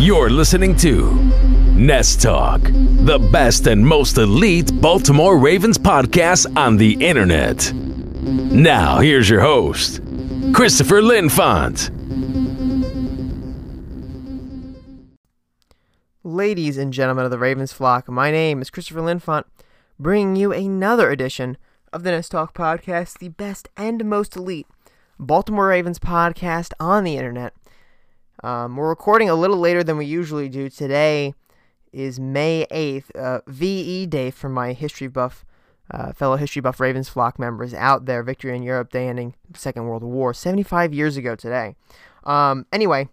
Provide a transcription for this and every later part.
You're listening to Nest Talk, the best and most elite Baltimore Ravens podcast on the internet. Now, here's your host, Christopher Linfont. Ladies and gentlemen of the Ravens flock, my name is Christopher Linfont, bringing you another edition of the Nest Talk podcast, the best and most elite Baltimore Ravens podcast on the internet. Um, we're recording a little later than we usually do. Today is May 8th, uh, VE Day for my history buff, uh, fellow history buff Ravens flock members out there. Victory in Europe Day ending Second World War, 75 years ago today. Um, anyway,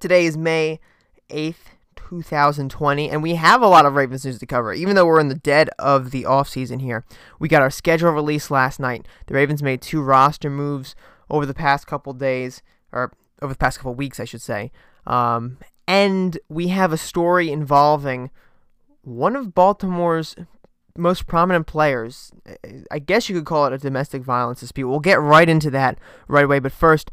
today is May 8th, 2020, and we have a lot of Ravens news to cover. Even though we're in the dead of the offseason here, we got our schedule released last night. The Ravens made two roster moves over the past couple days, or over the past couple of weeks, I should say. Um, and we have a story involving one of Baltimore's most prominent players. I guess you could call it a domestic violence dispute. We'll get right into that right away. But first,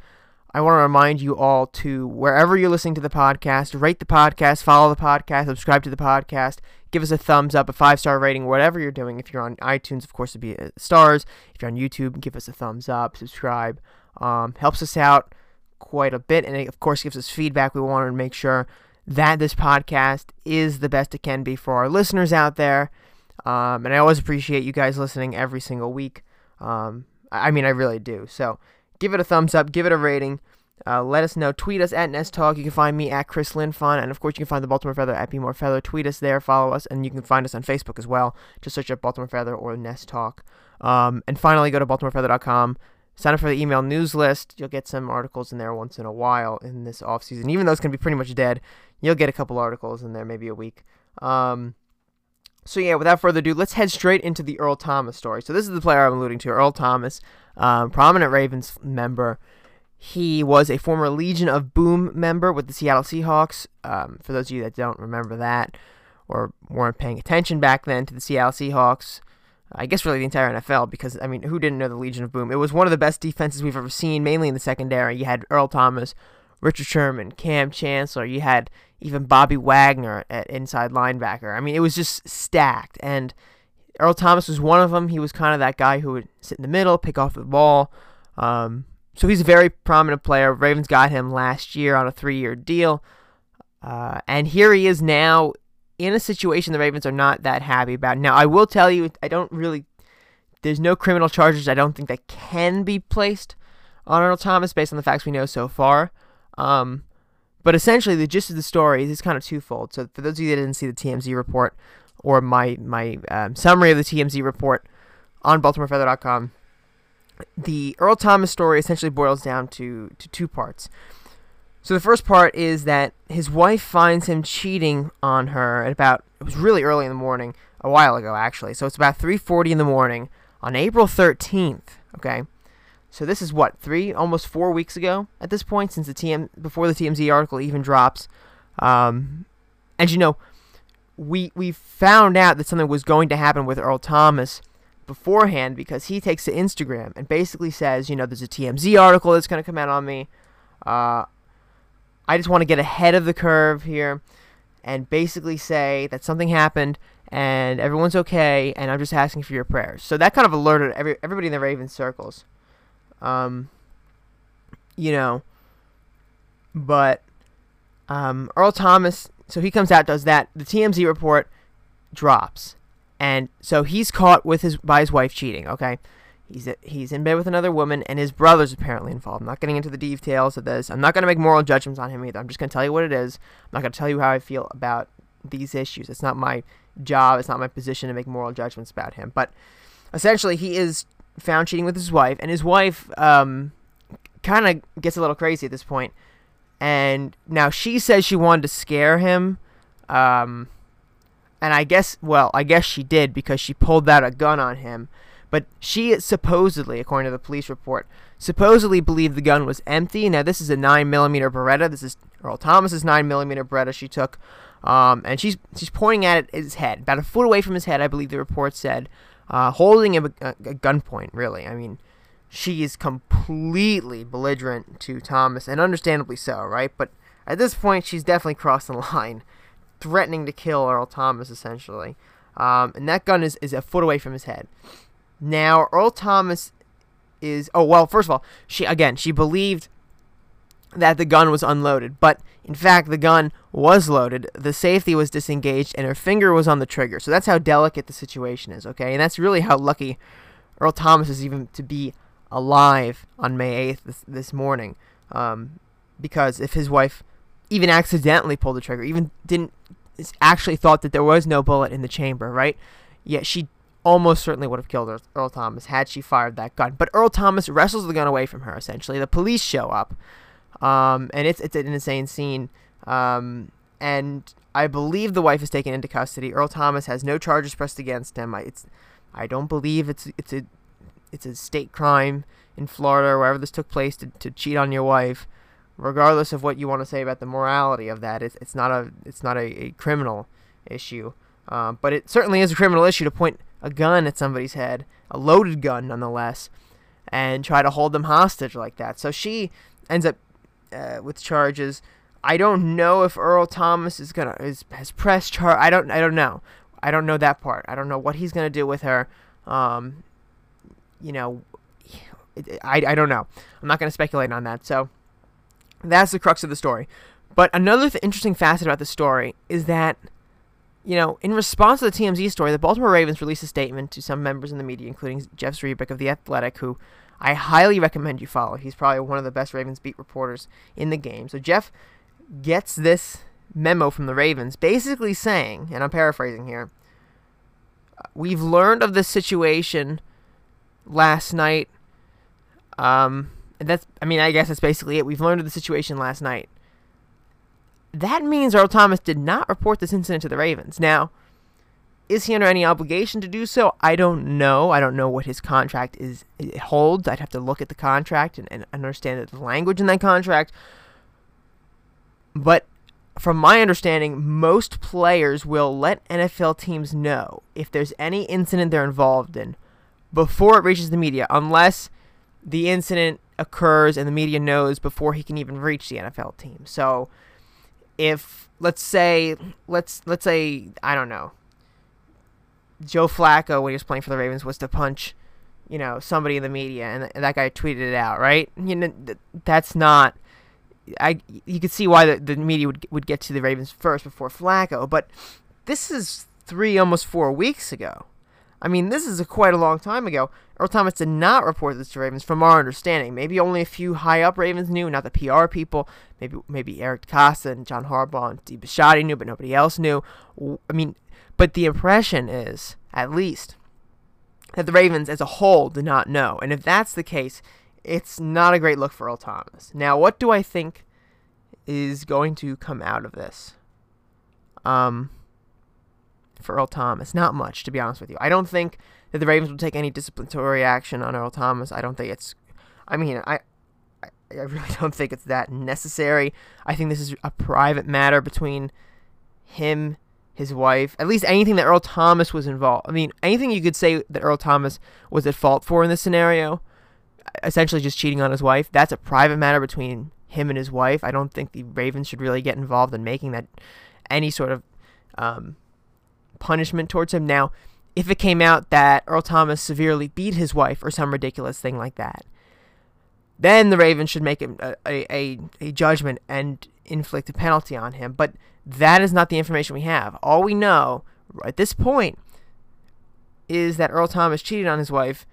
I want to remind you all to wherever you're listening to the podcast, rate the podcast, follow the podcast, subscribe to the podcast, give us a thumbs up, a five star rating, whatever you're doing. If you're on iTunes, of course, it'd be uh, stars. If you're on YouTube, give us a thumbs up, subscribe. Um, helps us out quite a bit, and it, of course, gives us feedback. We want to make sure that this podcast is the best it can be for our listeners out there. Um, and I always appreciate you guys listening every single week. Um, I mean, I really do. So give it a thumbs up, give it a rating. Uh, let us know. Tweet us at Nest Talk. You can find me at Chris Linfon, and of course you can find the Baltimore Feather at Be More Feather. Tweet us there, follow us, and you can find us on Facebook as well. Just search up Baltimore Feather or Nest Talk. Um, and finally, go to BaltimoreFeather.com. Sign up for the email news list. You'll get some articles in there once in a while in this off season. Even though it's going to be pretty much dead, you'll get a couple articles in there, maybe a week. Um, so yeah, without further ado, let's head straight into the Earl Thomas story. So this is the player I'm alluding to, Earl Thomas, um, prominent Ravens member. He was a former Legion of Boom member with the Seattle Seahawks. Um, for those of you that don't remember that or weren't paying attention back then to the Seattle Seahawks, I guess really the entire NFL because I mean, who didn't know the Legion of Boom? It was one of the best defenses we've ever seen, mainly in the secondary. You had Earl Thomas, Richard Sherman, Kam Chancellor. You had even Bobby Wagner at inside linebacker. I mean, it was just stacked. And Earl Thomas was one of them. He was kind of that guy who would sit in the middle, pick off the ball. Um, so he's a very prominent player. Ravens got him last year on a three-year deal. Uh, and here he is now in a situation the Ravens are not that happy about. Now, I will tell you, I don't really. There's no criminal charges I don't think that can be placed on Earl Thomas based on the facts we know so far. Um, but essentially, the gist of the story is kind of twofold. So, for those of you that didn't see the TMZ report or my my um, summary of the TMZ report on BaltimoreFeather.com, the Earl Thomas story essentially boils down to to two parts. So the first part is that his wife finds him cheating on her at about it was really early in the morning, a while ago actually. So it's about 3:40 in the morning on April 13th, okay? So this is what, 3 almost 4 weeks ago at this point since the TM before the TMZ article even drops. Um, and you know, we we found out that something was going to happen with Earl Thomas beforehand because he takes to Instagram and basically says, you know, there's a TMZ article that's going to come out on me. Uh, I just want to get ahead of the curve here and basically say that something happened and everyone's okay and I'm just asking for your prayers. So that kind of alerted every, everybody in the Raven circles. Um, you know, but um, Earl Thomas, so he comes out, does that. The TMZ report drops. And so he's caught with his by his wife cheating, okay? He's he's in bed with another woman, and his brother's apparently involved. I'm not getting into the details of this. I'm not going to make moral judgments on him either. I'm just going to tell you what it is. I'm not going to tell you how I feel about these issues. It's not my job. It's not my position to make moral judgments about him. But essentially, he is found cheating with his wife, and his wife um, kind of gets a little crazy at this point. And now she says she wanted to scare him. Um, and I guess, well, I guess she did because she pulled out a gun on him. But she supposedly, according to the police report, supposedly believed the gun was empty. Now this is a nine millimeter Beretta. This is Earl Thomas's nine millimeter Beretta she took, um, and she's she's pointing at his head, about a foot away from his head. I believe the report said, uh, holding him a, a gunpoint. Really, I mean, she is completely belligerent to Thomas, and understandably so, right? But At this point, she's definitely crossed the line, threatening to kill Earl Thomas, essentially. Um, and that gun is, is a foot away from his head. Now, Earl Thomas is. Oh, well, first of all, she, again, she believed that the gun was unloaded, but in fact, the gun was loaded, the safety was disengaged, and her finger was on the trigger. So that's how delicate the situation is, okay? And that's really how lucky Earl Thomas is even to be alive on May 8th this, this morning. Um, because if his wife even accidentally pulled the trigger, even didn't actually thought that there was no bullet in the chamber, right? Yet she almost certainly would have killed Earl Thomas had she fired that gun. But Earl Thomas wrestles the gun away from her, essentially. The police show up. Um, and it's it's an insane scene. Um, and I believe the wife is taken into custody. Earl Thomas has no charges pressed against him. I, it's I don't believe it's it's a it's a state crime in Florida or wherever this took place to, to cheat on your wife. Regardless of what you want to say about the morality of that, it's, it's not a it's not a, a criminal issue. Um, but it certainly is a criminal issue to point a gun at somebody's head, a loaded gun nonetheless, and try to hold them hostage like that. So she ends up uh, with charges. I don't know if Earl Thomas is gonna is has pressed char. I don't I don't know. I don't know that part. I don't know what he's gonna do with her. Um, you know, I, I don't know. I'm not gonna speculate on that. So that's the crux of the story. But another th- interesting facet about the story is that, you know, in response to the TMZ story, the Baltimore Ravens released a statement to some members in the media, including Jeff Zrebiec of The Athletic, who I highly recommend you follow. He's probably one of the best Ravens beat reporters in the game. So Jeff gets this memo from the Ravens basically saying, and I'm paraphrasing here, we've learned of this situation last night. Um, that's, I mean, I guess that's basically it. We've learned of the situation last night. That means Earl Thomas did not report this incident to the Ravens. Now, is he under any obligation to do so? I don't know. I don't know what his contract is holds. I'd have to look at the contract and, and understand the language in that contract. But from my understanding, most players will let NFL teams know if there's any incident they're involved in before it reaches the media, unless the incident occurs and the media knows before he can even reach the NFL team. So if let's say let's let's say I don't know Joe Flacco when he was playing for the Ravens was to punch, you know, somebody in the media, and that guy tweeted it out, right? You know, that's not. I you could see why the, the media would would get to the Ravens first before Flacco, but this is three almost four weeks ago. I mean, this is a quite a long time ago. Earl Thomas did not report this to Ravens, from our understanding. Maybe only a few high up Ravens knew, not the PR people. Maybe maybe Eric DeCosta and John Harbaugh and Steve Bisciotti knew, but nobody else knew. I mean, but the impression is, at least, that the Ravens as a whole do not know. And if that's the case, it's not a great look for Earl Thomas. Now, what do I think is going to come out of this? Um, for Earl Thomas, not much, to be honest with you. I don't think that the Ravens will take any disciplinary action on Earl Thomas. I don't think it's. I mean, I, I, really don't think it's that necessary. I think this is a private matter between him his wife, at least anything that Earl Thomas was involved. I mean, anything you could say that Earl Thomas was at fault for in this scenario, essentially just cheating on his wife, that's a private matter between him and his wife. I don't think the Ravens should really get involved in making that any sort of um, punishment towards him. Now, if it came out that Earl Thomas severely beat his wife or some ridiculous thing like that, then the Ravens should make a, a, a judgment and inflict a penalty on him. But that is not the information we have. All we know at this point is that Earl Thomas cheated on his wife,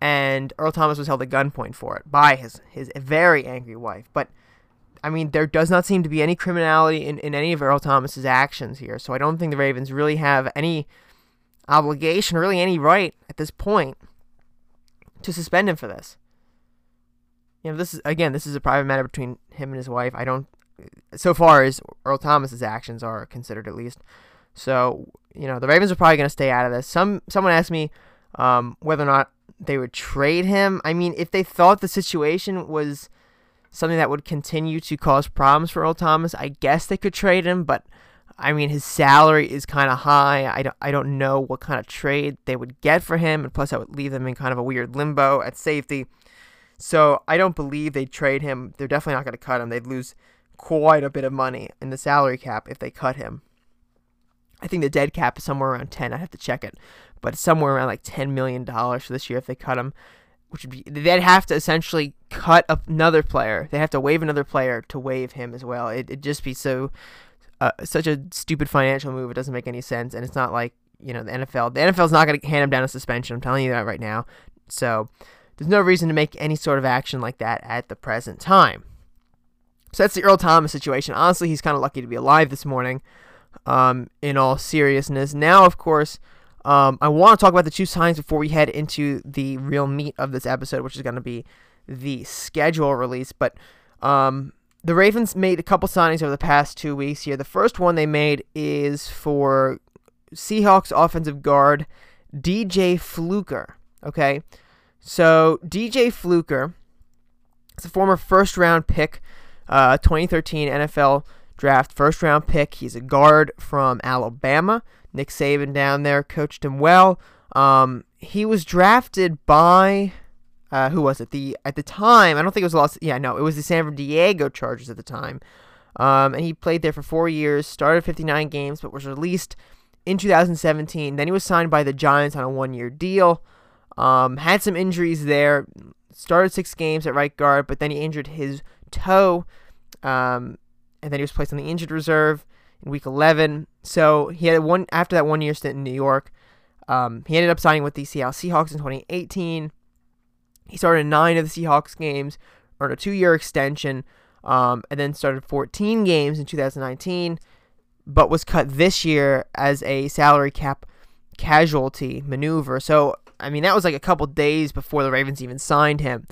and Earl Thomas was held at gunpoint for it by his his very angry wife. But I mean, there does not seem to be any criminality in, in any of Earl Thomas's actions here, so I don't think the Ravens really have any obligation, really any right at this point to suspend him for this. You know, this is again, this is a private matter between him and his wife. I don't so far as Earl Thomas's actions are considered, at least. So you know the Ravens are probably going to stay out of this. Some someone asked me um, whether or not they would trade him. I mean, if they thought the situation was something that would continue to cause problems for Earl Thomas, I guess they could trade him. But I mean, his salary is kind of high. I don't I don't know what kind of trade they would get for him, and plus that would leave them in kind of a weird limbo at safety. So I don't believe they'd trade him. They're definitely not going to cut him. They'd lose quite a bit of money in the salary cap if they cut him. I think the dead cap is somewhere around 10. I have to check it, but it's somewhere around like 10 million dollars for this year if they cut him, which would be they'd have to essentially cut another player. They have to waive another player to waive him as well. It would just be so uh, such a stupid financial move. It doesn't make any sense, and it's not like you know the NFL. The NFL's not going to hand him down a suspension. I'm telling you that right now. So there's no reason to make any sort of action like that at the present time. So that's the Earl Thomas situation. Honestly, he's kind of lucky to be alive this morning. Um, in all seriousness, now of course, um, I want to talk about the two signs before we head into the real meat of this episode, which is going to be the schedule release. But um, the Ravens made a couple signings over the past two weeks here. The first one they made is for Seahawks offensive guard DJ Fluker. Okay, so DJ Fluker is a former first round pick, uh, 2013 NFL draft first round pick. He's a guard from Alabama. Nick Saban down there coached him well. Um, he was drafted by uh, who was it? The at the time, I don't think it was Los. Yeah, no, it was the San Diego Chargers at the time. Um, and he played there for four years, started 59 games, but was released in 2017. Then he was signed by the Giants on a one-year deal. Um, had some injuries there. Started six games at right guard, but then he injured his toe. Um, and then he was placed on the injured reserve in week 11. So he had one after that one year stint in New York. Um, he ended up signing with the Seattle Seahawks in 2018. He started nine of the Seahawks games, earned a two-year extension, um, and then started 14 games in 2019, but was cut this year as a salary cap casualty maneuver. So I mean that was like a couple days before the Ravens even signed him.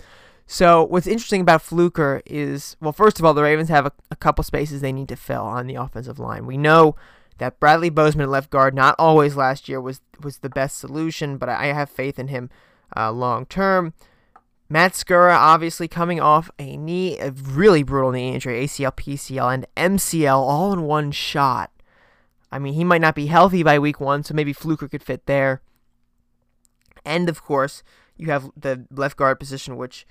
So what's interesting about Fluker is, well, first of all, the Ravens have a, a couple spaces they need to fill on the offensive line. We know that Bradley Bozeman left guard, not always last year, was was the best solution, but I have faith in him uh, long term. Matt Skura, obviously coming off a knee, a really brutal knee injury, ACL, PCL, and MCL all in one shot. I mean, he might not be healthy by week one, so maybe Fluker could fit there. And of course, you have the left guard position, which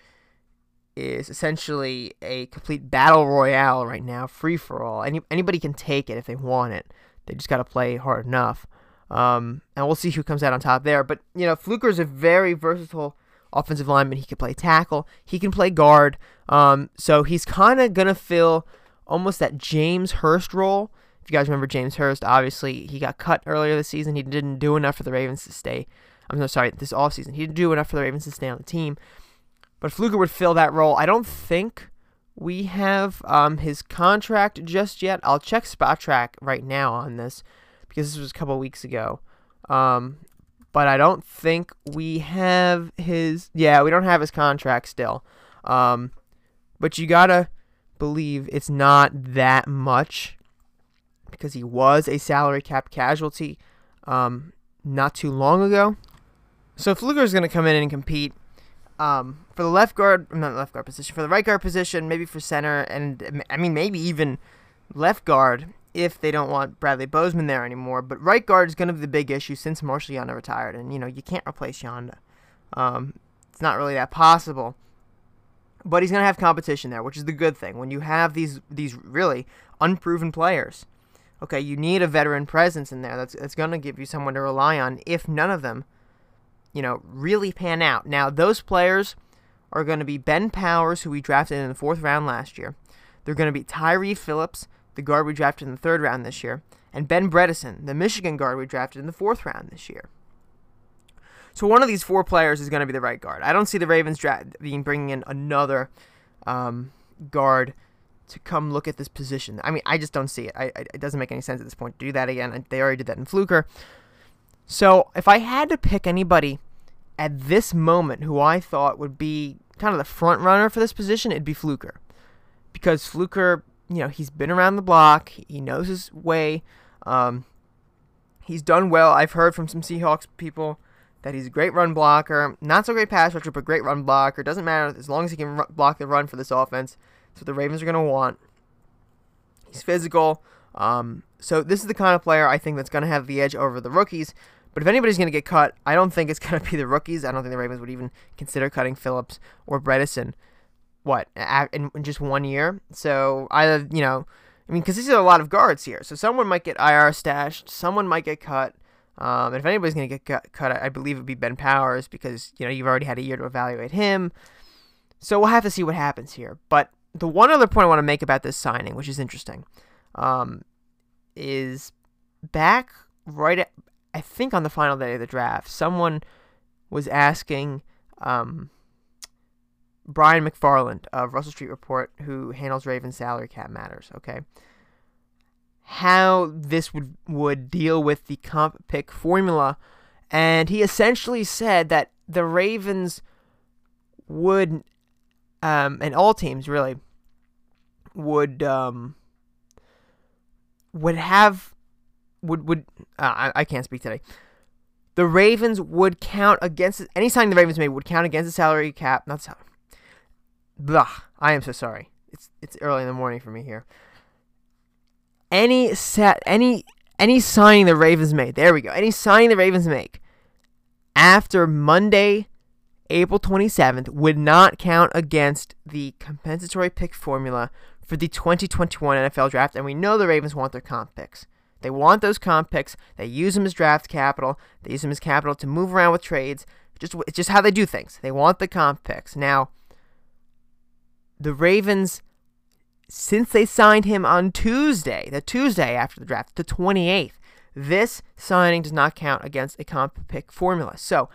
is essentially a complete battle royale right now, free for all. Any anybody can take it if they want it. They just got to play hard enough. Um, and we'll see who comes out on top there. But you know, Fluker is a very versatile offensive lineman. He can play tackle. He can play guard. Um, so he's kind of gonna fill almost that James Hurst role. If you guys remember James Hurst, obviously he got cut earlier this season. He didn't do enough for the Ravens to stay. I'm no sorry, this offseason. He didn't do enough for the Ravens to stay on the team. But Fluker would fill that role. I don't think we have um, his contract just yet. I'll check Spotrac right now on this because this was a couple weeks ago. Um, but I don't think we have his. Yeah, we don't have his contract still. Um, but you gotta believe it's not that much because he was a salary cap casualty um, not too long ago. So going to come in and compete um, for the left guard, not left guard position, for the right guard position, maybe for center, and I mean maybe even left guard if they don't want Bradley Bozeman there anymore. But right guard is going to be the big issue since Marshal Yanda retired, and you know you can't replace Yanda. Um, it's not really that possible. But he's going to have competition there, which is the good thing. When you have these these really unproven players, okay, you need a veteran presence in there. That's that's going to give you someone to rely on. If none of them you know, really pan out. Now, those players are going to be Ben Powers, who we drafted in the fourth round last year. They're going to be Tyre Phillips, the guard we drafted in the third round this year, and Ben Bredeson, the Michigan guard we drafted in the fourth round this year. So one of these four players is going to be the right guard. I don't see the Ravens dra- being bringing in another um, guard to come look at this position. I mean, I just don't see it. I, I, it doesn't make any sense at this point to do that again. They already did that in Fluker. So if I had to pick anybody at this moment who I thought would be kind of the front runner for this position, it'd be Fluker. Because Fluker, you know, he's been around the block, he knows his way. Um, he's done well. I've heard from some Seahawks people that he's a great run blocker, not so great pass rusher, but great run blocker. Doesn't matter as long as he can block the run for this offense. That's what the Ravens are going to want. He's physical. Um, so this is the kind of player I think that's going to have the edge over the rookies. But if anybody's going to get cut, I don't think it's going to be the rookies. I don't think the Ravens would even consider cutting Phillips or Bredeson. what in, just one year. So either you know, I mean, because these are a lot of guards here. So someone might get IR stashed, someone might get cut. Um, and if anybody's going to get cut, cut, I believe it would be Ben Powers because you know you've already had a year to evaluate him. So we'll have to see what happens here. But the one other point I want to make about this signing, which is interesting, um, is back right at, I think on the final day of the draft, someone was asking um, Brian McFarland of Russell Street Report, who handles Ravens salary cap matters, okay, how this would, would deal with the comp pick formula. And he essentially said that the Ravens would, um, and all teams really, would um, would have would would uh, I, I can't speak today. The Ravens would count against any signing the Ravens made would count against the salary cap. Not salary. Blah. I am so sorry. It's it's early in the morning for me here. Any set any any signing the Ravens made. There we go. Any signing the Ravens make after Monday, April 27th would not count against the compensatory pick formula for the 2021 NFL draft, and we know the Ravens want their comp picks. They want those comp picks. They use them as draft capital. They use them as capital to move around with trades. Just it's just how they do things. They want the comp picks. Now, the Ravens, since they signed him on Tuesday, the Tuesday after the draft, the 28th, this signing does not count against a comp pick formula. So,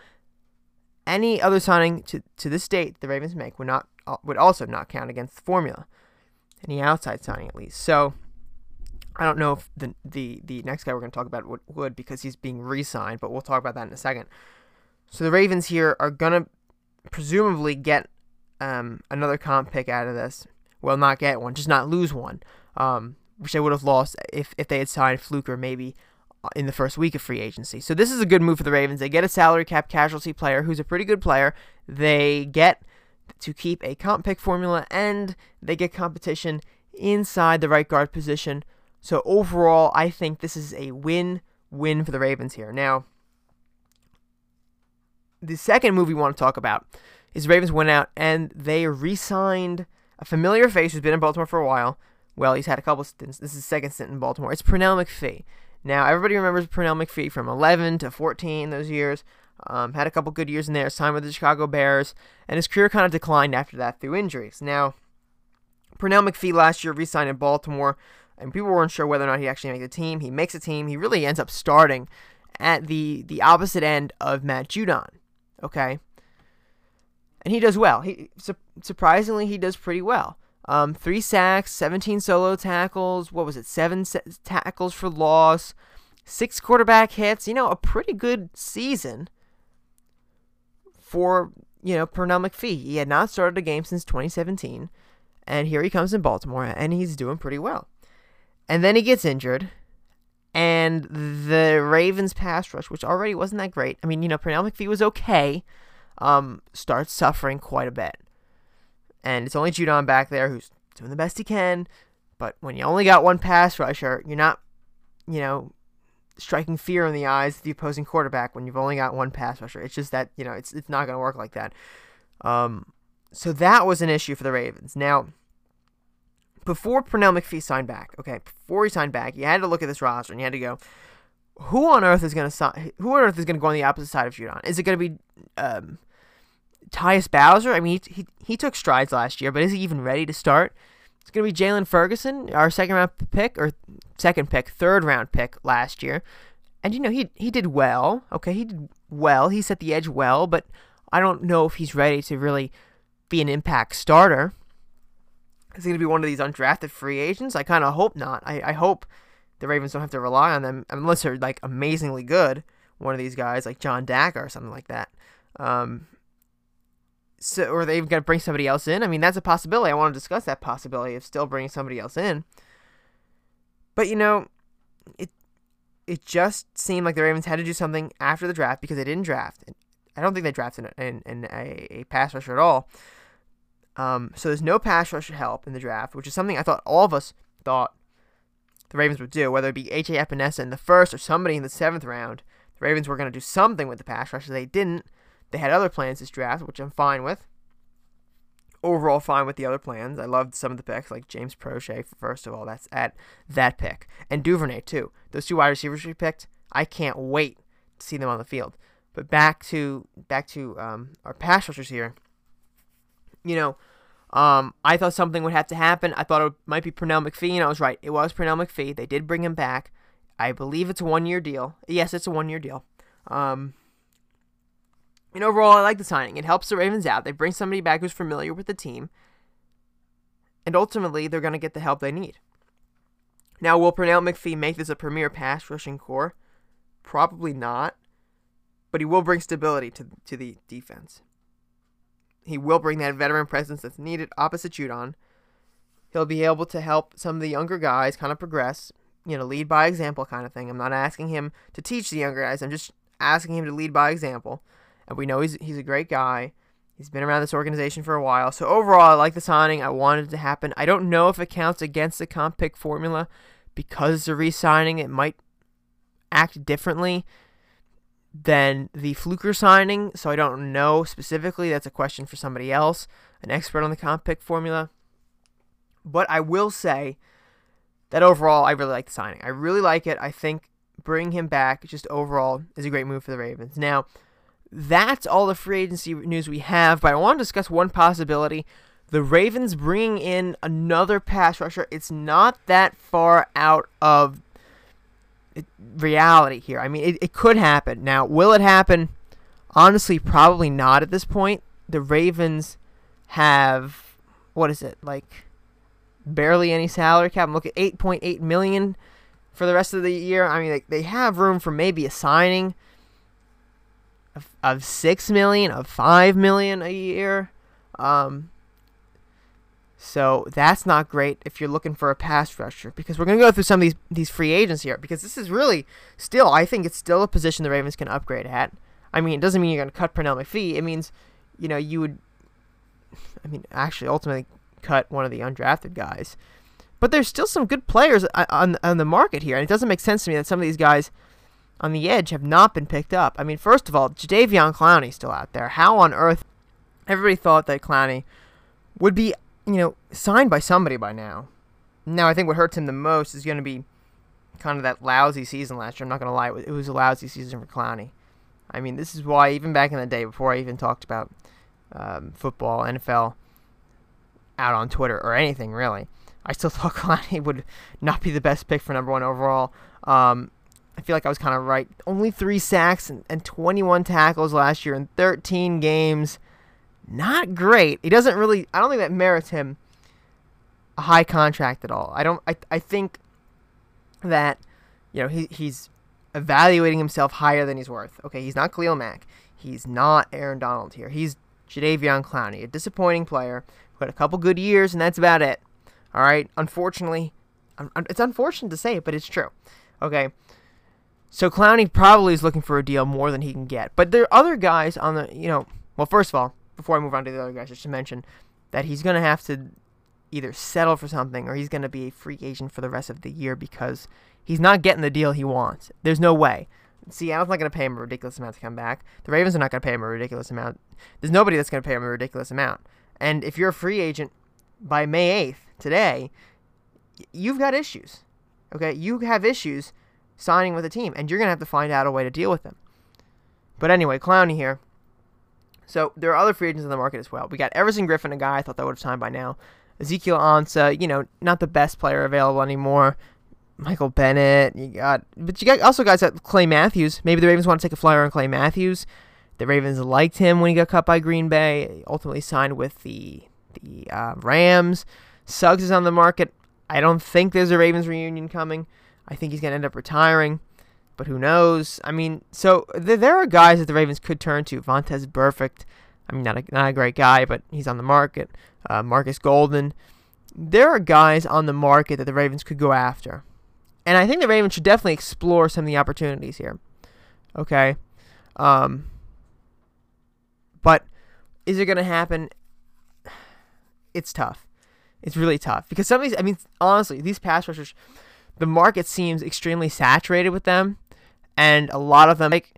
any other signing to, to this date the Ravens make would not would also not count against the formula any outside signing at least. So I don't know if the the the next guy we're going to talk about would, would because he's being re-signed, but we'll talk about that in a second. So the Ravens here are going to presumably get um, another comp pick out of this. Well, not get one, just not lose one, um, which they would have lost if, if they had signed Fluker maybe uh, in the first week of free agency. So this is a good move for the Ravens. They get a salary cap casualty player who's a pretty good player. They get to keep a comp pick formula and they get competition inside the right guard position. So overall, I think this is a win win for the Ravens here. Now, the second move we want to talk about is Ravens went out and they re-signed a familiar face who's been in Baltimore for a while. Well, he's had a couple stints. This is his second stint in Baltimore. It's Pernell McPhee. Now, everybody remembers Pernell McPhee from 11 to 14, those years. Um, had a couple good years in there, signed with the Chicago Bears, and his career kind of declined after that through injuries. Now, Pernell McPhee last year re-signed in Baltimore, and people weren't sure whether or not he actually made the team. He makes a team. He really ends up starting at the the opposite end of Matt Judon. Okay, and he does well. He su- surprisingly he does pretty well. Um, three sacks, 17 solo tackles. What was it? Seven se- tackles for loss, six quarterback hits. You know, a pretty good season for, you know, Pernell McPhee. He had not started a game since 2017, and here he comes in Baltimore, and he's doing pretty well. And then he gets injured, and the Ravens pass rush, which already wasn't that great. I mean, you know, Pernell McPhee was okay, um, starts suffering quite a bit. And it's only Judon back there who's doing the best he can. But when you only got one pass rusher, you're not, you know, striking fear in the eyes of the opposing quarterback when you've only got one pass rusher. It's just that you know it's it's not going to work like that. Um, so that was an issue for the Ravens. Now, before Pernell McPhee signed back, okay, before he signed back, you had to look at this roster and you had to go, who on earth is going to sign? Who on earth is going to go on the opposite side of Judon? Is it going to be um, Tyus Bowser? I mean, he, he he took strides last year, but is he even ready to start? It's going to be Jaylon Ferguson, our second round pick, or second pick, third round pick last year. And, you know, he, he did well. Okay, he did well. He set the edge well, but I don't know if he's ready to really be an impact starter. Is he going to be one of these undrafted free agents? I kind of hope not. I, I hope the Ravens don't have to rely on them unless they're, like, amazingly good. One of these guys, like John Dacker or something like that. Um, so or they even got to bring somebody else in. I mean, that's a possibility. I want to discuss that possibility of still bringing somebody else in. But you know, it it just seemed like the Ravens had to do something after the draft because they didn't draft. I don't think they drafted in, in a, a, pass rusher at all. Um, so there's no pass rusher help in the draft, which is something I thought all of us thought the Ravens would do, whether it be A.J. Epenesa in the first or somebody in the seventh round. The Ravens were going to do something with the pass rusher. They didn't. They had other plans this draft, which I'm fine with. overall fine with the other plans. I loved some of the picks, like James Proche, first of all. That's at that pick. And Duvernay, too. Those two wide receivers we picked, I can't wait to see them on the field. But back to back to um, our pass rushers here. You know, um, I thought something would have to happen. I thought it might be Pernell McPhee, and I was right. It was Pernell McPhee. They did bring him back. I believe it's a one year deal. Yes, it's a one year deal. Um, and overall, I like the signing. It helps the Ravens out. They bring somebody back who's familiar with the team. And ultimately, they're going to get the help they need. Now, will Pernell McPhee make this a premier pass rushing core? Probably not. But he will bring stability to, to the defense. He will bring that veteran presence that's needed opposite Judon. He'll be able to help some of the younger guys kind of progress, you know, lead by example kind of thing. I'm not asking him to teach the younger guys. I'm just asking him to lead by example and we know he's he's a great guy. He's been around this organization for a while. So overall, I like the signing. I wanted it to happen. I don't know if it counts against the comp pick formula because it's a re-signing. It might act differently than the Fluker signing. So I don't know specifically. That's a question for somebody else, an expert on the comp pick formula. But I will say that overall, I really like the signing. I really like it. I think bringing him back just overall is a great move for the Ravens. Now that's all the free agency news we have, but I want to discuss one possibility. The Ravens bringing in another pass rusher. It's not that far out of reality here. I mean, it, it could happen. Now, will it happen? Honestly, probably not at this point. The Ravens have, what is it, like barely any salary cap. Looking at 8.8 million for the rest of the year. I mean, they, they have room for maybe a signing of, of six million, of five million a year. Um, so that's not great if you're looking for a pass rusher because we're going to go through some of these these free agents here because this is really still I think it's still a position the Ravens can upgrade at. I mean, it doesn't mean you're going to cut Pernell McPhee. It means, you know, you would I mean, actually ultimately cut one of the undrafted guys. But there's still some good players uh, on on the market here, and it doesn't make sense to me that some of these guys on the edge have not been picked up. I mean, first of all, Jadeveon Clowney's still out there. How on earth? Everybody thought that Clowney would be, you know, signed by somebody by now. Now, I think what hurts him the most is going to be kind of that lousy season last year. I'm not going to lie, it was a lousy season for Clowney. I mean, this is why even back in the day, before I even talked about um, football, NFL, out on Twitter or anything really, I still thought Clowney would not be the best pick for number one overall. Um, I feel like I was kind of right. Only three sacks and, and 21 tackles last year in 13 games. Not great. He doesn't really. I don't think that merits him a high contract at all. I don't. I, I think that you know he he's evaluating himself higher than he's worth. Okay, he's not Khalil Mack. He's not Aaron Donald here. He's Jadeveon Clowney, a disappointing player who had a couple good years, and that's about it. All right. Unfortunately, it's unfortunate to say, it, but it's true. Okay. So Clowney probably is looking for a deal more than he can get. But there are other guys on the, you know, well, first of all, before I move on to the other guys, I should mention that he's going to have to either settle for something or he's going to be a free agent for the rest of the year because he's not getting the deal he wants. There's no way. Seattle's not going to pay him a ridiculous amount to come back. The Ravens are not going to pay him a ridiculous amount. There's nobody that's going to pay him a ridiculous amount. And if you're a free agent by May 8th, today, you've got issues. Okay? You have issues signing with a team, and you're going to have to find out a way to deal with them. But anyway, Clowney here. So there are other free agents in the market as well. We got Everson Griffen, a guy I thought that would have signed by now. Ezekiel Ansah, you know, not the best player available anymore. Michael Bennett, you got, but you got also guys Clay Matthews. Maybe the Ravens want to take a flyer on Clay Matthews. The Ravens liked him when he got cut by Green Bay. Ultimately signed with the the uh, Rams. Suggs is on the market. I don't think there's a Ravens reunion coming. I think he's going to end up retiring, but who knows? I mean, so th- there are guys that the Ravens could turn to. Vontaze Burfict, I mean, not a, not a great guy, but he's on the market. Uh, Marcus Golden. There are guys on the market that the Ravens could go after. And I think the Ravens should definitely explore some of the opportunities here. Okay? Um, but is it going to happen? It's tough. It's really tough because some of these, I mean, honestly, these pass rushers, the market seems extremely saturated with them, and a lot of them like,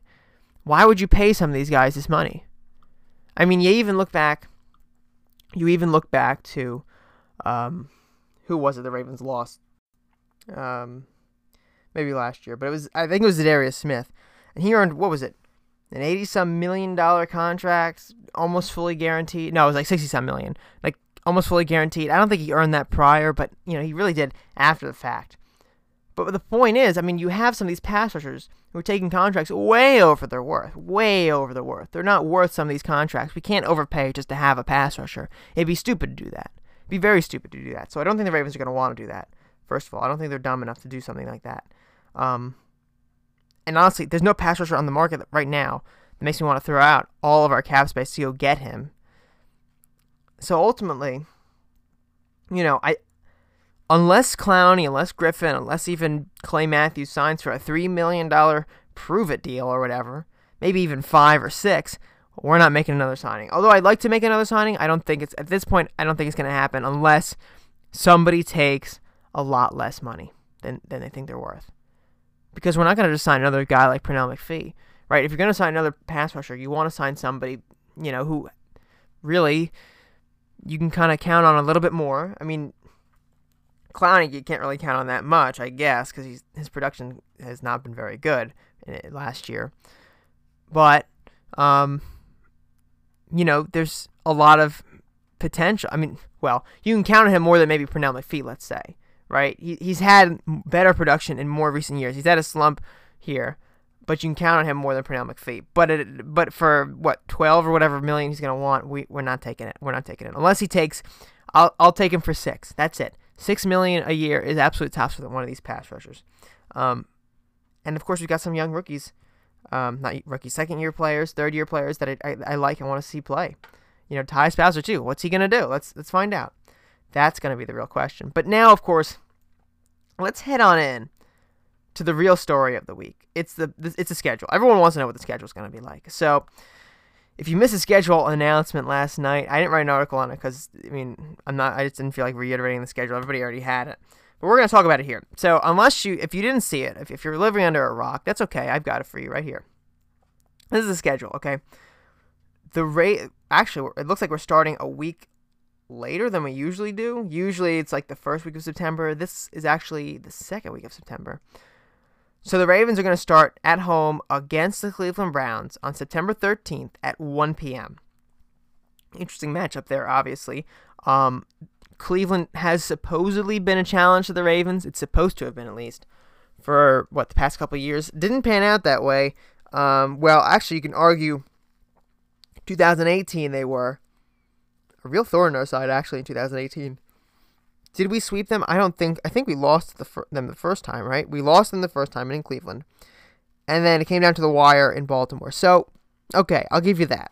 why would you pay some of these guys this money? I mean, you even look back you even look back to um, who was it the Ravens lost? Um, maybe last year, but it was I think it was Darius Smith, and he earned what was it, an eighty some million dollar contract, almost fully guaranteed. No, it was like sixty some million, like almost fully guaranteed. I don't think he earned that prior, but you know he really did after the fact. But the point is, I mean, you have some of these pass rushers who are taking contracts way over their worth, way over their worth. They're not worth some of these contracts. We can't overpay just to have a pass rusher. It'd be stupid to do that. It'd be very stupid to do that. So I don't think the Ravens are going to want to do that. First of all, I don't think they're dumb enough to do something like that. Um, and honestly, there's no pass rusher on the market right now that makes me want to throw out all of our cap space to go get him. So ultimately, you know, I unless Clowney, unless Griffen, unless even Clay Matthews signs for a three million dollar prove it deal or whatever, maybe even five or six, we're not making another signing. Although I'd like to make another signing, I don't think it's at this point. I don't think it's going to happen unless somebody takes a lot less money than than they think they're worth. Because we're not going to just sign another guy like Pernell McPhee, right? If you're going to sign another pass rusher, you want to sign somebody, you know, who really you can kind of count on a little bit more. I mean, Clowney, you can't really count on that much, I guess, because his production has not been very good last year. But, um, you know, there's a lot of potential. I mean, well, you can count on him more than maybe Pernell McPhee, let's say, right? He, he's had better production in more recent years. He's had a slump here, but you can count on him more than Pernell McPhee. But it, but for what twelve or whatever million he's gonna want, we we're not taking it. We're not taking it unless he takes. I'll I'll take him for six. That's it. Six million a year is absolute tops for one of these pass rushers. Um, and of course we've got some young rookies, um, not rookies, second year players, third year players that I, I, I like and want to see play. You know, Tyus Bowser too. What's he gonna do? Let's let's find out. That's gonna be the real question. But now, of course, let's head on in to the real story of the week. It's the it's the schedule. Everyone wants to know what the schedule is to be like. So, if you missed a schedule announcement last night, I didn't write an article on it because I mean I'm not. I just didn't feel like reiterating the schedule. Everybody already had it, but we're to talk about it here. So unless you, if you didn't see it, if, if you're living under a rock, that's okay. I've got it for you right here. This is the schedule. Okay. The rate actually, it looks like we're starting a week later than we usually do. Usually it's like the first week of September. This is actually the second week of September. So the Ravens are going to start at home against the Cleveland Browns on September 13th at 1 p.m. Interesting matchup there, obviously. Um, Cleveland has supposedly been a challenge to the Ravens. It's supposed to have been, at least, for what the past couple years. Didn't pan out that way. Um, well, actually, you can argue 2018 they were a real thorn in our side, actually, in 2018. Did we sweep them? I don't think. I think we lost the fir- them the first time, right? We lost them the first time in Cleveland, and then it came down to the wire in Baltimore. So, okay, I'll give you that.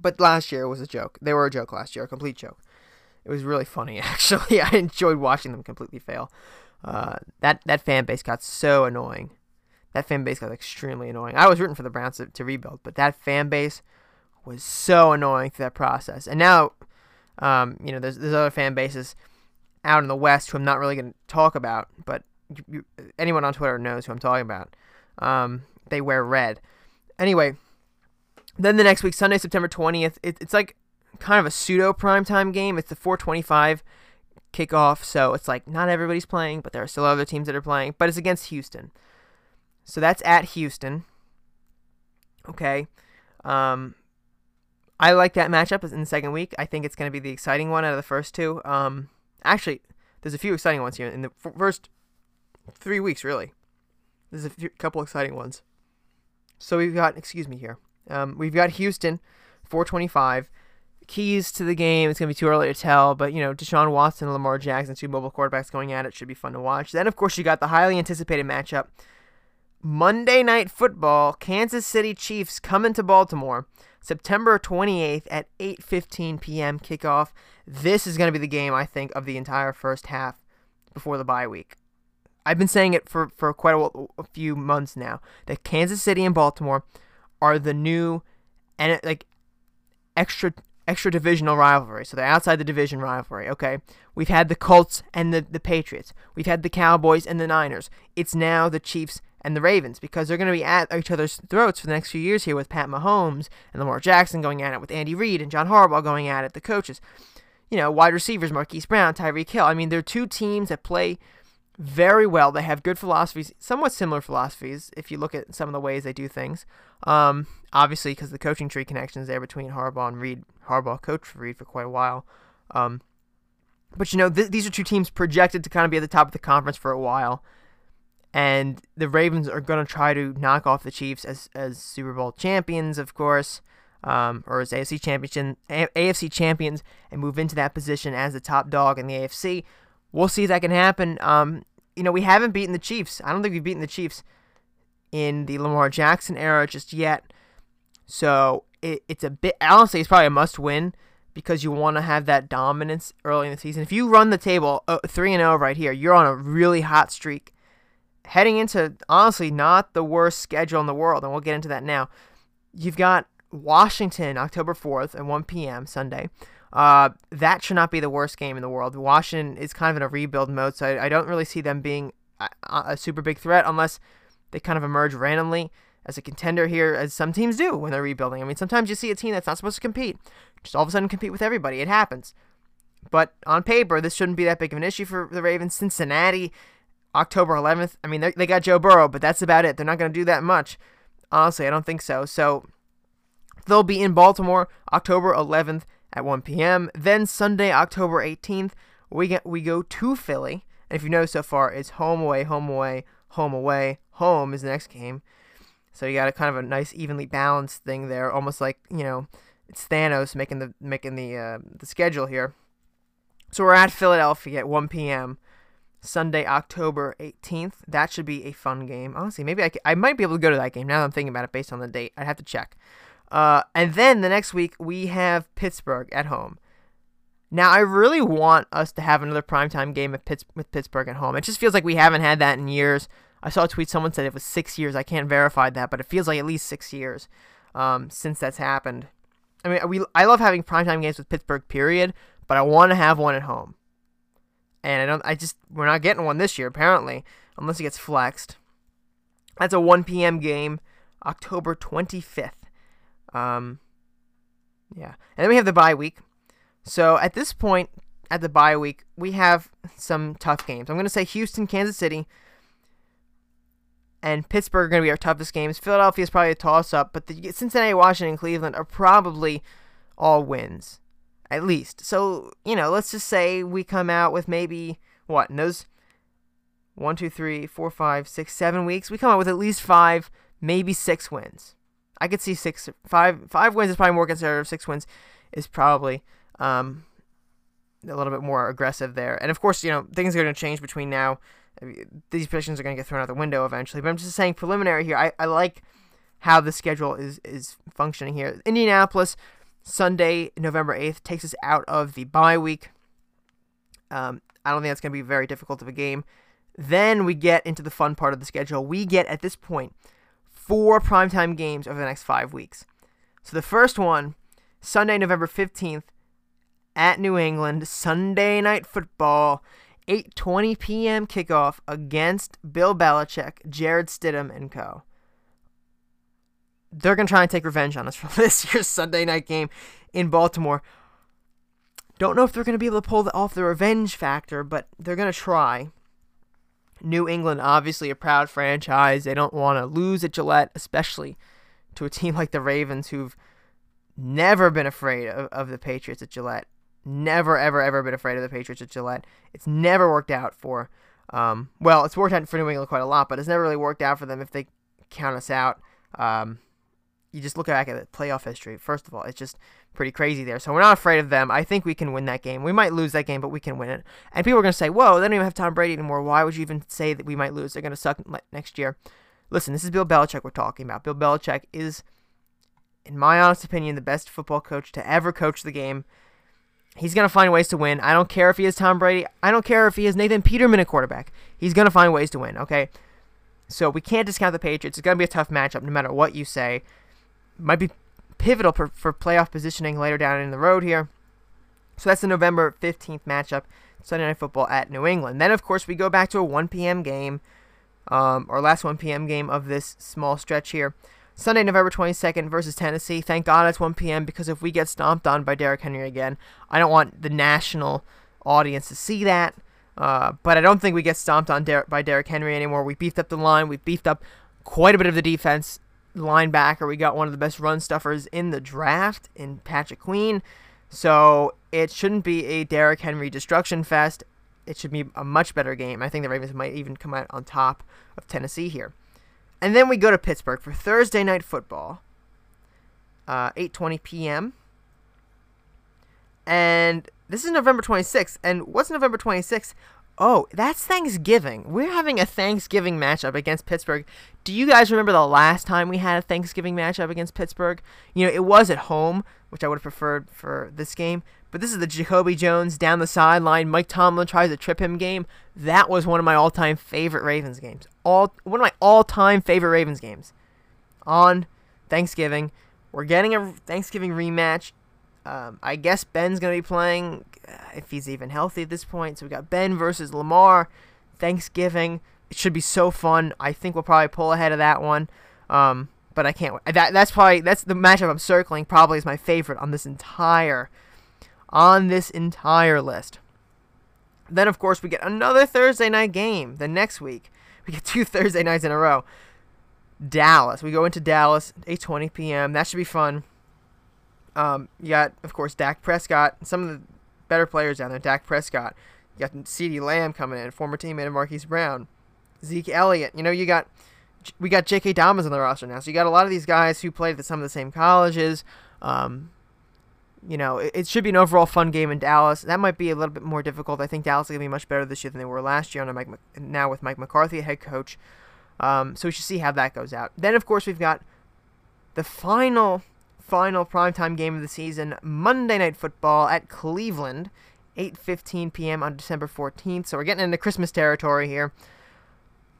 But last year was a joke. They were a joke last year, a complete joke. It was really funny, actually. I enjoyed watching them completely fail. Uh, that that fan base got so annoying. That fan base got extremely annoying. I was rooting for the Browns to, to rebuild, but that fan base was so annoying through that process. And now um, you know, there's there's other fan bases out in the West who I'm not really going to talk about, but you, you, anyone on Twitter knows who I'm talking about. Um, they wear red. Anyway, then the next week, Sunday, September 20th, it, it's like kind of a pseudo primetime game. It's the 425 kickoff, so it's like not everybody's playing, but there are still other teams that are playing, but it's against Houston. So that's at Houston. Okay. Um, I like that matchup in the second week. I think it's going to be the exciting one out of the first two. Um, actually, there's a few exciting ones here in the first three weeks. Really, there's a few, couple exciting ones. So we've got, excuse me here. Um, we've got Houston, 425. Keys to the game. It's gonna be too early to tell, but you know, Deshaun Watson and Lamar Jackson, two mobile quarterbacks going at it, should be fun to watch. Then, of course, you got the highly anticipated matchup. Monday Night Football, Kansas City Chiefs coming to Baltimore. September 28th at 8:15 p.m. kickoff. This is going to be the game I think of the entire first half before the bye week. I've been saying it for for quite a, a few months now that Kansas City and Baltimore are the new and like extra extra divisional rivalry. So they're outside the division rivalry. Okay, we've had the Colts and the the Patriots. We've had the Cowboys and the Niners. It's now the Chiefs and the Ravens because they're going to be at each other's throats for the next few years here with Pat Mahomes and Lamar Jackson going at it, with Andy Reid and John Harbaugh going at it, the coaches. You know, wide receivers, Marquise Brown, Tyreek Hill. I mean, they're two teams that play very well. They have good philosophies, somewhat similar philosophies if you look at some of the ways they do things. Um, obviously, because the coaching tree connections there between Harbaugh and Reid. Harbaugh coached for Reid for quite a while. Um, but you know, th- these are two teams projected to kind of be at the top of the conference for a while, and the Ravens are going to try to knock off the Chiefs as as Super Bowl champions, of course, um, or as AFC champion AFC champions, and move into that position as the top dog in the AFC. We'll see if that can happen. Um, you know, we haven't beaten the Chiefs. I don't think we've beaten the Chiefs in the Lamar Jackson era just yet. So it, it's a bit. Honestly, it's probably a must win because you want to have that dominance early in the season. If you run the table uh, 3 and 0 right here, you're on a really hot streak. Heading into honestly not the worst schedule in the world, and we'll get into that now. You've got Washington October 4th at 1 p.m. Sunday. Uh, that should not be the worst game in the world. Washington is kind of in a rebuild mode, so I, I don't really see them being a, a super big threat unless they kind of emerge randomly as a contender here, as some teams do when they're rebuilding. I mean, sometimes you see a team that's not supposed to compete just all of a sudden compete with everybody. It happens. But on paper, this shouldn't be that big of an issue for the Ravens. Cincinnati, October 11th. I mean, they got Joe Burrow, but that's about it. They're not going to do that much. Honestly, I don't think so. So they'll be in Baltimore October 11th at 1 p.m. Then Sunday, October 18th, we get we go to Philly. And if you know so far, it's home away, home away, home away. Home is the next game. So you got a kind of a nice evenly balanced thing there, almost like you know it's Thanos making the making the uh, the schedule here. So we're at Philadelphia at 1 p.m. Sunday, October 18th. That should be a fun game. Honestly, maybe I, I might be able to go to that game now that I'm thinking about it based on the date. I'd have to check. Uh, and then the next week, we have Pittsburgh at home. Now, I really want us to have another primetime game at Pitts- with Pittsburgh at home. It just feels like we haven't had that in years. I saw a tweet, someone said it was six years. I can't verify that, but it feels like at least six years um, since that's happened. I mean, we I love having primetime games with Pittsburgh, period, but I want to have one at home. And I don't I just we're not getting one this year apparently, unless it gets flexed. That's a 1 p.m. game, October 25th. Um yeah. And then we have the bye week. So at this point at the bye week, we have some tough games. I'm going to say Houston, Kansas City, and Pittsburgh are going to be our toughest games. Philadelphia is probably a toss up, but the Cincinnati, Washington, Cleveland are probably all wins, at least. So, you know, let's just say we come out with maybe, what, in those one, two, three, four, five, six, seven weeks, we come out with at least five, maybe six wins. I could see six, five, five wins is probably more conservative. Six wins is probably um, a little bit more aggressive there. And of course, you know, things are going to change between now these predictions are going to get thrown out the window eventually. But I'm just saying preliminary here. I, I like how the schedule is is functioning here. Indianapolis Sunday, November 8th takes us out of the bye week. Um, I don't think that's going to be very difficult of a game. Then we get into the fun part of the schedule. We get at this point four primetime games over the next five weeks. So the first one, Sunday, November 15th, at New England, Sunday night football. 8:20 p.m. kickoff against Bill Belichick, Jarrett Stidham, and co. They're gonna try and take revenge on us for this year's Sunday night game in Baltimore. Don't know if they're gonna be able to pull off the revenge factor, but they're gonna try. New England, obviously a proud franchise. They don't want to lose at Gillette, especially to a team like the Ravens, who've never been afraid of, of the Patriots at Gillette never, ever, ever been afraid of the Patriots at Gillette. It's never worked out for, um, well, it's worked out for New England quite a lot, but it's never really worked out for them if they count us out. Um, you just look back at the playoff history. First of all, it's just pretty crazy there. So we're not afraid of them. I think we can win that game. We might lose that game, but we can win it. And people are going to say, whoa, they don't even have Tom Brady anymore. Why would you even say that we might lose? They're going to suck next year. Listen, this is Bill Belichick we're talking about. Bill Belichick is, in my honest opinion, the best football coach to ever coach the game. He's going to find ways to win. I don't care if he is Tom Brady. I don't care if he is Nathan Peterman at quarterback. He's going to find ways to win, okay? So we can't discount the Patriots. It's going to be a tough matchup no matter what you say. Might be pivotal for, for playoff positioning later down in the road here. So that's the November 15th matchup, Sunday Night Football at New England. Then, of course, we go back to a 1 p.m. game um, our last 1 p.m. game of this small stretch here. Sunday, November 22nd versus Tennessee. Thank God it's 1 p.m. because if we get stomped on by Derrick Henry again, I don't want the national audience to see that. Uh, but I don't think we get stomped on Der- by Derrick Henry anymore. We beefed up the line. We beefed up quite a bit of the defense. Linebacker, we got one of the best run stuffers in the draft in Patrick Queen. So it shouldn't be a Derrick Henry destruction fest. It should be a much better game. I think the Ravens might even come out on top of Tennessee here. And then we go to Pittsburgh for Thursday night football, uh, 8:20 p.m. And this is November 26th. And what's November 26th? Oh, that's Thanksgiving. We're having a Thanksgiving matchup against Pittsburgh. Do you guys remember the last time we had a Thanksgiving matchup against Pittsburgh? You know, it was at home, which I would have preferred for this game. But this is the Jacoby Jones down the sideline. Mike Tomlin tries to trip him game. That was one of my all-time favorite Ravens games. All one of my all-time favorite Ravens games. On Thanksgiving, we're getting a Thanksgiving rematch. Um, I guess Ben's gonna be playing uh, if he's even healthy at this point. So we got Ben versus Lamar. Thanksgiving. It should be so fun. I think we'll probably pull ahead of that one. Um, but I can't. That that's probably that's the matchup I'm circling. Probably is my favorite on this entire on this entire list. Then of course we get another Thursday night game the next week. We get two Thursday nights in a row. Dallas. We go into Dallas 8:20 p.m. That should be fun. Um, you got, of course, Dak Prescott, some of the better players down there. Dak Prescott. You got CeeDee Lamb coming in, former teammate of Marquise Brown. Zeke Elliott. You know, you got we got J.K. Dobbins on the roster now, so you got a lot of these guys who played at some of the same colleges. Um, you know, it, it, should be an overall fun game in Dallas. That might be a little bit more difficult. I think Dallas is going to be much better this year than they were last year under Mike, now with Mike McCarthy, head coach. Um, so we should see how that goes out. Then, of course, we've got the final final primetime game of the season, Monday Night Football at Cleveland, 8:15 p.m. on December 14th. So we're getting into Christmas territory here.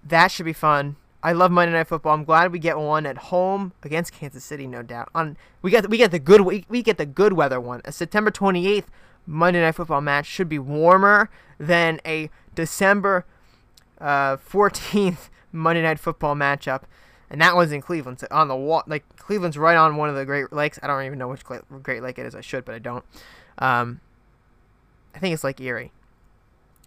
That should be fun. I love Monday Night Football. I'm glad we get one at home against Kansas City, no doubt. On we get we get the good we, we get the good weather one. A September 28th Monday Night Football match should be warmer than a December uh, 14th Monday Night Football matchup and that one's in Cleveland. So on the wall, like Cleveland's right on one of the Great Lakes. I don't even know which Great Lake it is. I should, but I don't. Um, I think it's Lake Erie.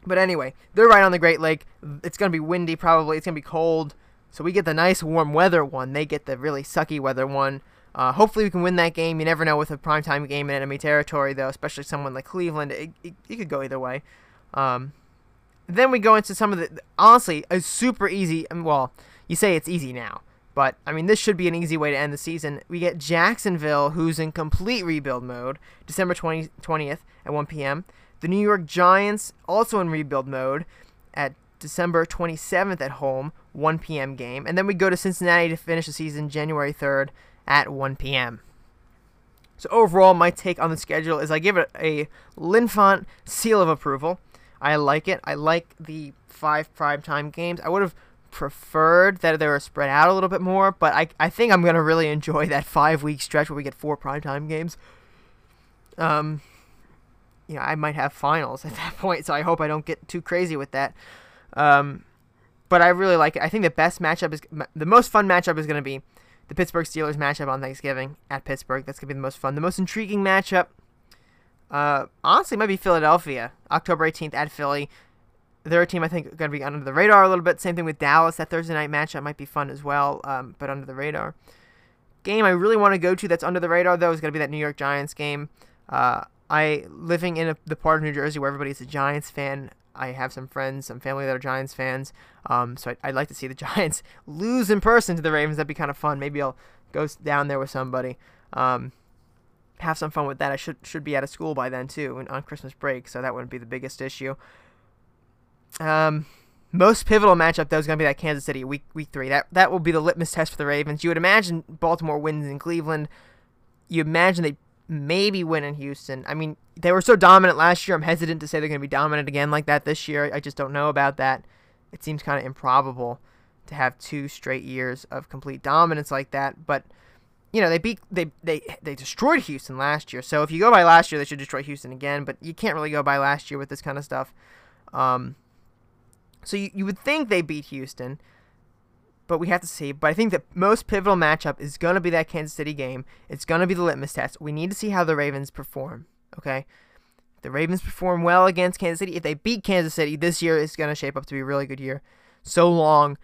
But anyway, they're right on the Great Lake. It's gonna be windy, probably. It's gonna be cold. So we get the nice warm weather one. They get the really sucky weather one. Uh, hopefully we can win that game. You never know with a primetime game in enemy territory, though, especially someone like Cleveland. It, it, it could go either way. Um, then we go into some of the honestly a super easy. Well, you say it's easy now. But, I mean, this should be an easy way to end the season. We get Jacksonville, who's in complete rebuild mode, December 20, 20th at 1 p.m. The New York Giants, also in rebuild mode, at December 27th at home, 1 p.m. game. And then we go to Cincinnati to finish the season January 3rd at 1 p.m. So overall, my take on the schedule is I give it a Linfont seal of approval. I like it. I like the five primetime games. I would have preferred that they were spread out a little bit more, but I, I think I'm going to really enjoy that five week stretch where we get four primetime games. Um, you know, I might have finals at that point, so I hope I don't get too crazy with that. Um, but I really like it. I think the best matchup is the most fun matchup is going to be the Pittsburgh Steelers matchup on Thanksgiving at Pittsburgh. That's going to be the most fun. The most intriguing matchup, uh, honestly, might be Philadelphia, October 18th at Philly. They're a team I think going to be under the radar a little bit. Same thing with Dallas. That Thursday night matchup might be fun as well, um, but under the radar. Game I really want to go to that's under the radar though is going to be that New York Giants game. Uh, I living in a, the part of New Jersey where everybody's a Giants fan. I have some friends, some family that are Giants fans. Um, so I, would like to see the Giants lose in person to the Ravens. That'd be kind of fun. Maybe I'll go down there with somebody. Um, have some fun with that. I should should be out of school by then too, on Christmas break, so that wouldn't be the biggest issue. Um, most pivotal matchup though is going to be that Kansas City week week three. That that will be the litmus test for the Ravens. You would imagine Baltimore wins in Cleveland. You imagine they maybe win in Houston. I mean, they were so dominant last year. I'm hesitant to say they're going to be dominant again like that this year. I just don't know about that. It seems kind of improbable to have two straight years of complete dominance like that. But you know, they beat they they they destroyed Houston last year. So if you go by last year, they should destroy Houston again. But you can't really go by last year with this kind of stuff. Um, so you, you would think they beat Houston. but we have to see. But I think the most pivotal matchup is going to be that Kansas City game. It's going to be the litmus test. We need to see how the Ravens perform. Okay, the Ravens perform well against Kansas City. If they beat Kansas City this year, is going to shape up to be a really good year. So long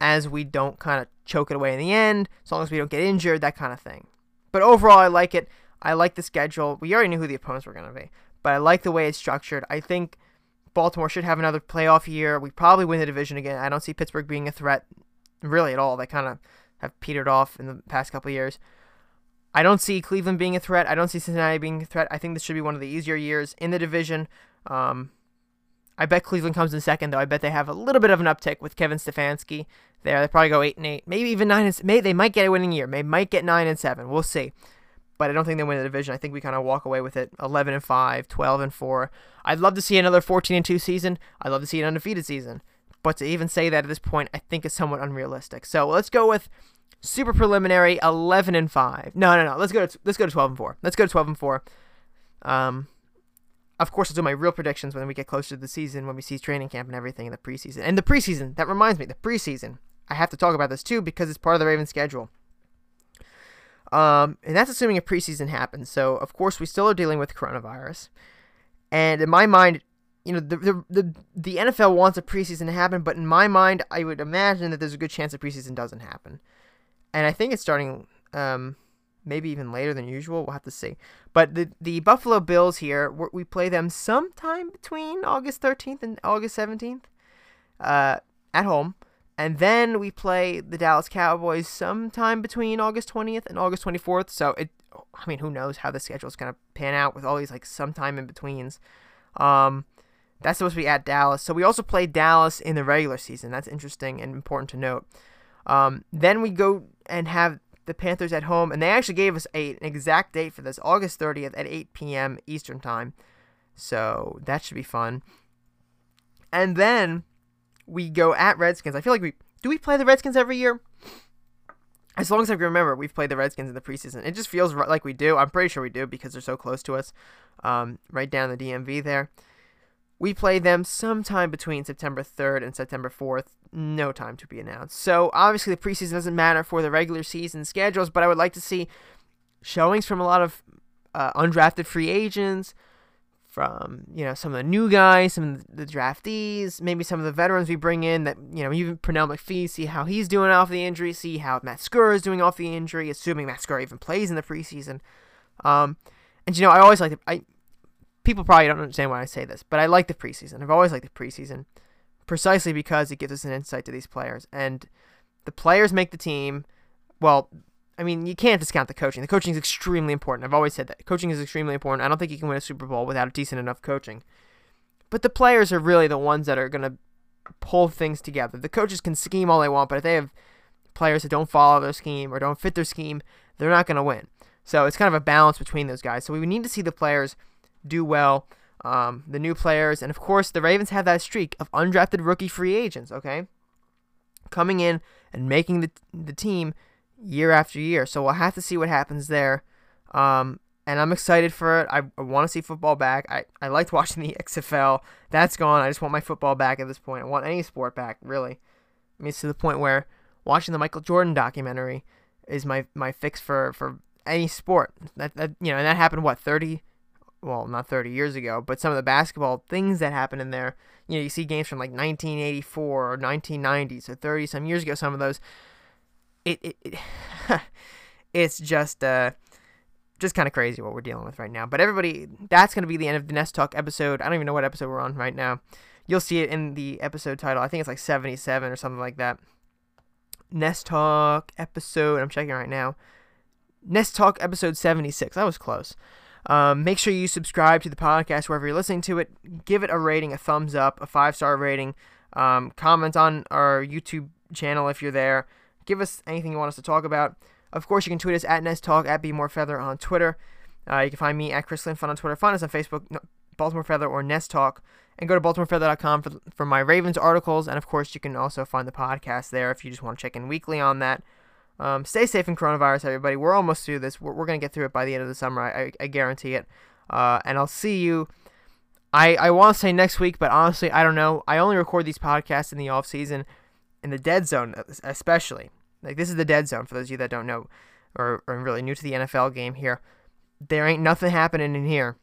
as we don't kind of choke it away in the end, as long as we don't get injured, that kind of thing. But overall, I like it. I like the schedule. We already knew who the opponents were going to be, but I like the way it's structured. I think Baltimore should have another playoff year. We probably win the division again. I don't see Pittsburgh being a threat really at all. They kind of have petered off in the past couple years. I don't see Cleveland being a threat. I don't see Cincinnati being a threat. I think this should be one of the easier years in the division. Um, I bet Cleveland comes in second, though. I bet they have a little bit of an uptick with Kevin Stefanski there. They probably go eight and eight, maybe even nine. And, they might get a winning year. They might get nine and seven. We'll see. But I don't think they win the division. I think we kind of walk away with it 11 and 5, 12 and 4. I'd love to see another 14 and 2 season. I'd love to see an undefeated season. But to even say that at this point, I think is somewhat unrealistic. So let's go with super preliminary 11 and 5. No, no, no. Let's go to let's go to 12 and 4. Let's go to 12 and 4. Um of course, I'll do my real predictions when we get closer to the season, when we see training camp and everything in the preseason. And the preseason, that reminds me, the preseason. I have to talk about this too because it's part of the Ravens schedule. Um, and that's assuming a preseason happens. So, of course, we still are dealing with coronavirus. And in my mind, you know, the, the, the, the NFL wants a preseason to happen, but in my mind, I would imagine that there's a good chance a preseason doesn't happen. And I think it's starting um, maybe even later than usual. We'll have to see. But the the Buffalo Bills here, we play them sometime between August 13th and August 17th uh, at home. And then we play the Dallas Cowboys sometime between August 20th and August 24th. So it, I mean, who knows how the schedule is going to pan out with all these like sometime in betweens. Um, that's supposed to be at Dallas. So we also play Dallas in the regular season. That's interesting and important to note. Um, then we go and have the Panthers at home, and they actually gave us a, an exact date for this August 30th at 8 p.m. Eastern Time. So that should be fun. And then we go at Redskins. I feel like we do we play the Redskins every year? As long as I can remember, we've played the Redskins in the preseason. It just feels like we do. I'm pretty sure we do because they're so close to us, um, right down the DMV there. We play them sometime between September 3rd and September 4th. No time to be announced. So obviously the preseason doesn't matter for the regular season schedules, but I would like to see showings from a lot of uh, undrafted free agents, from you know some of the new guys, some of the draftees, maybe some of the veterans we bring in. That you know even Pernell McPhee, see how he's doing off the injury, see how Matt Skura is doing off the injury, assuming Matt Skura even plays in the preseason. Um, and you know I always like I people probably don't understand why I say this, but I like the preseason. I've always liked the preseason precisely because it gives us an insight to these players. And the players make the team. Well, I mean, you can't discount the coaching. The coaching is extremely important. I've always said that. Coaching is extremely important. I don't think you can win a Super Bowl without decent enough coaching. But the players are really the ones that are going to pull things together. The coaches can scheme all they want, but if they have players that don't follow their scheme or don't fit their scheme, they're not going to win. So it's kind of a balance between those guys. So we need to see the players do well. Um, the new players, and of course, the Ravens have that streak of undrafted rookie free agents. Okay, coming in and making the the team year after year. So we'll have to see what happens there. Um, and I'm excited for it. I, I want to see football back. I, I liked watching the XFL. That's gone. I just want my football back at this point. I want any sport back, really. I mean, it's to the point where watching the Michael Jordan documentary is my, my fix for, for any sport. That, that you know, and that happened what 30 well, not 30 years ago, but some of the basketball things that happened in there. You know, you see games from like 1984 or 1990, so 30 some years ago. Some of those, it, it, it it's just uh, just kind of crazy what we're dealing with right now. But everybody, that's gonna be the end of the Nest Talk episode. I don't even know what episode we're on right now. You'll see it in the episode title. I think it's like 77 or something like that. Nest Talk episode. I'm checking right now. Nest Talk episode 76. That was close. Um, make sure you subscribe to the podcast wherever you're listening to it. Give it a rating, a thumbs up, a five star rating. Um, comment on our YouTube channel if you're there. Give us anything you want us to talk about. Of course, you can tweet us at Nest Talk at Be More Feather on Twitter. Uh, you can find me at Chris Linfont on Twitter. Find us on Facebook, Baltimore Feather or Nest Talk, and go to BaltimoreFeather.com for for my Ravens articles. And of course, you can also find the podcast there if you just want to check in weekly on that. Um, stay safe in coronavirus, everybody. We're almost through this. We're, we're going to get through it by the end of the summer. I, I, I guarantee it. Uh, and I'll see you. I, I want to say next week, but honestly, I don't know. I only record these podcasts in the off season, in the dead zone, especially. Like this is the dead zone for those of you that don't know or are really new to the NFL game here. There ain't nothing happening in here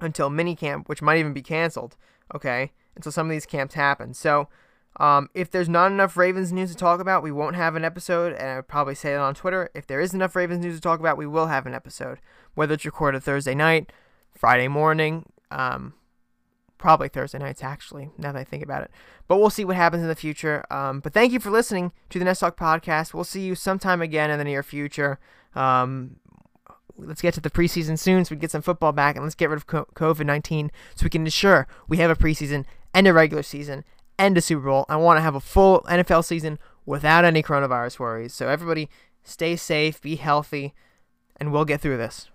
until minicamp, which might even be canceled. Okay, until some of these camps happen. So um, if there's not enough Ravens news to talk about, we won't have an episode, and I would probably say that on Twitter. If there is enough Ravens news to talk about, we will have an episode, whether it's recorded Thursday night, Friday morning, um, probably Thursday nights actually. Now that I think about it, but we'll see what happens in the future. Um, but thank you for listening to the Nest Talk podcast. We'll see you sometime again in the near future. Um, let's get to the preseason soon so we can get some football back and let's get rid of COVID 19 so we can ensure we have a preseason and a regular season and a Super Bowl. I want to have a full NFL season without any coronavirus worries. So everybody stay safe, be healthy, and we'll get through this.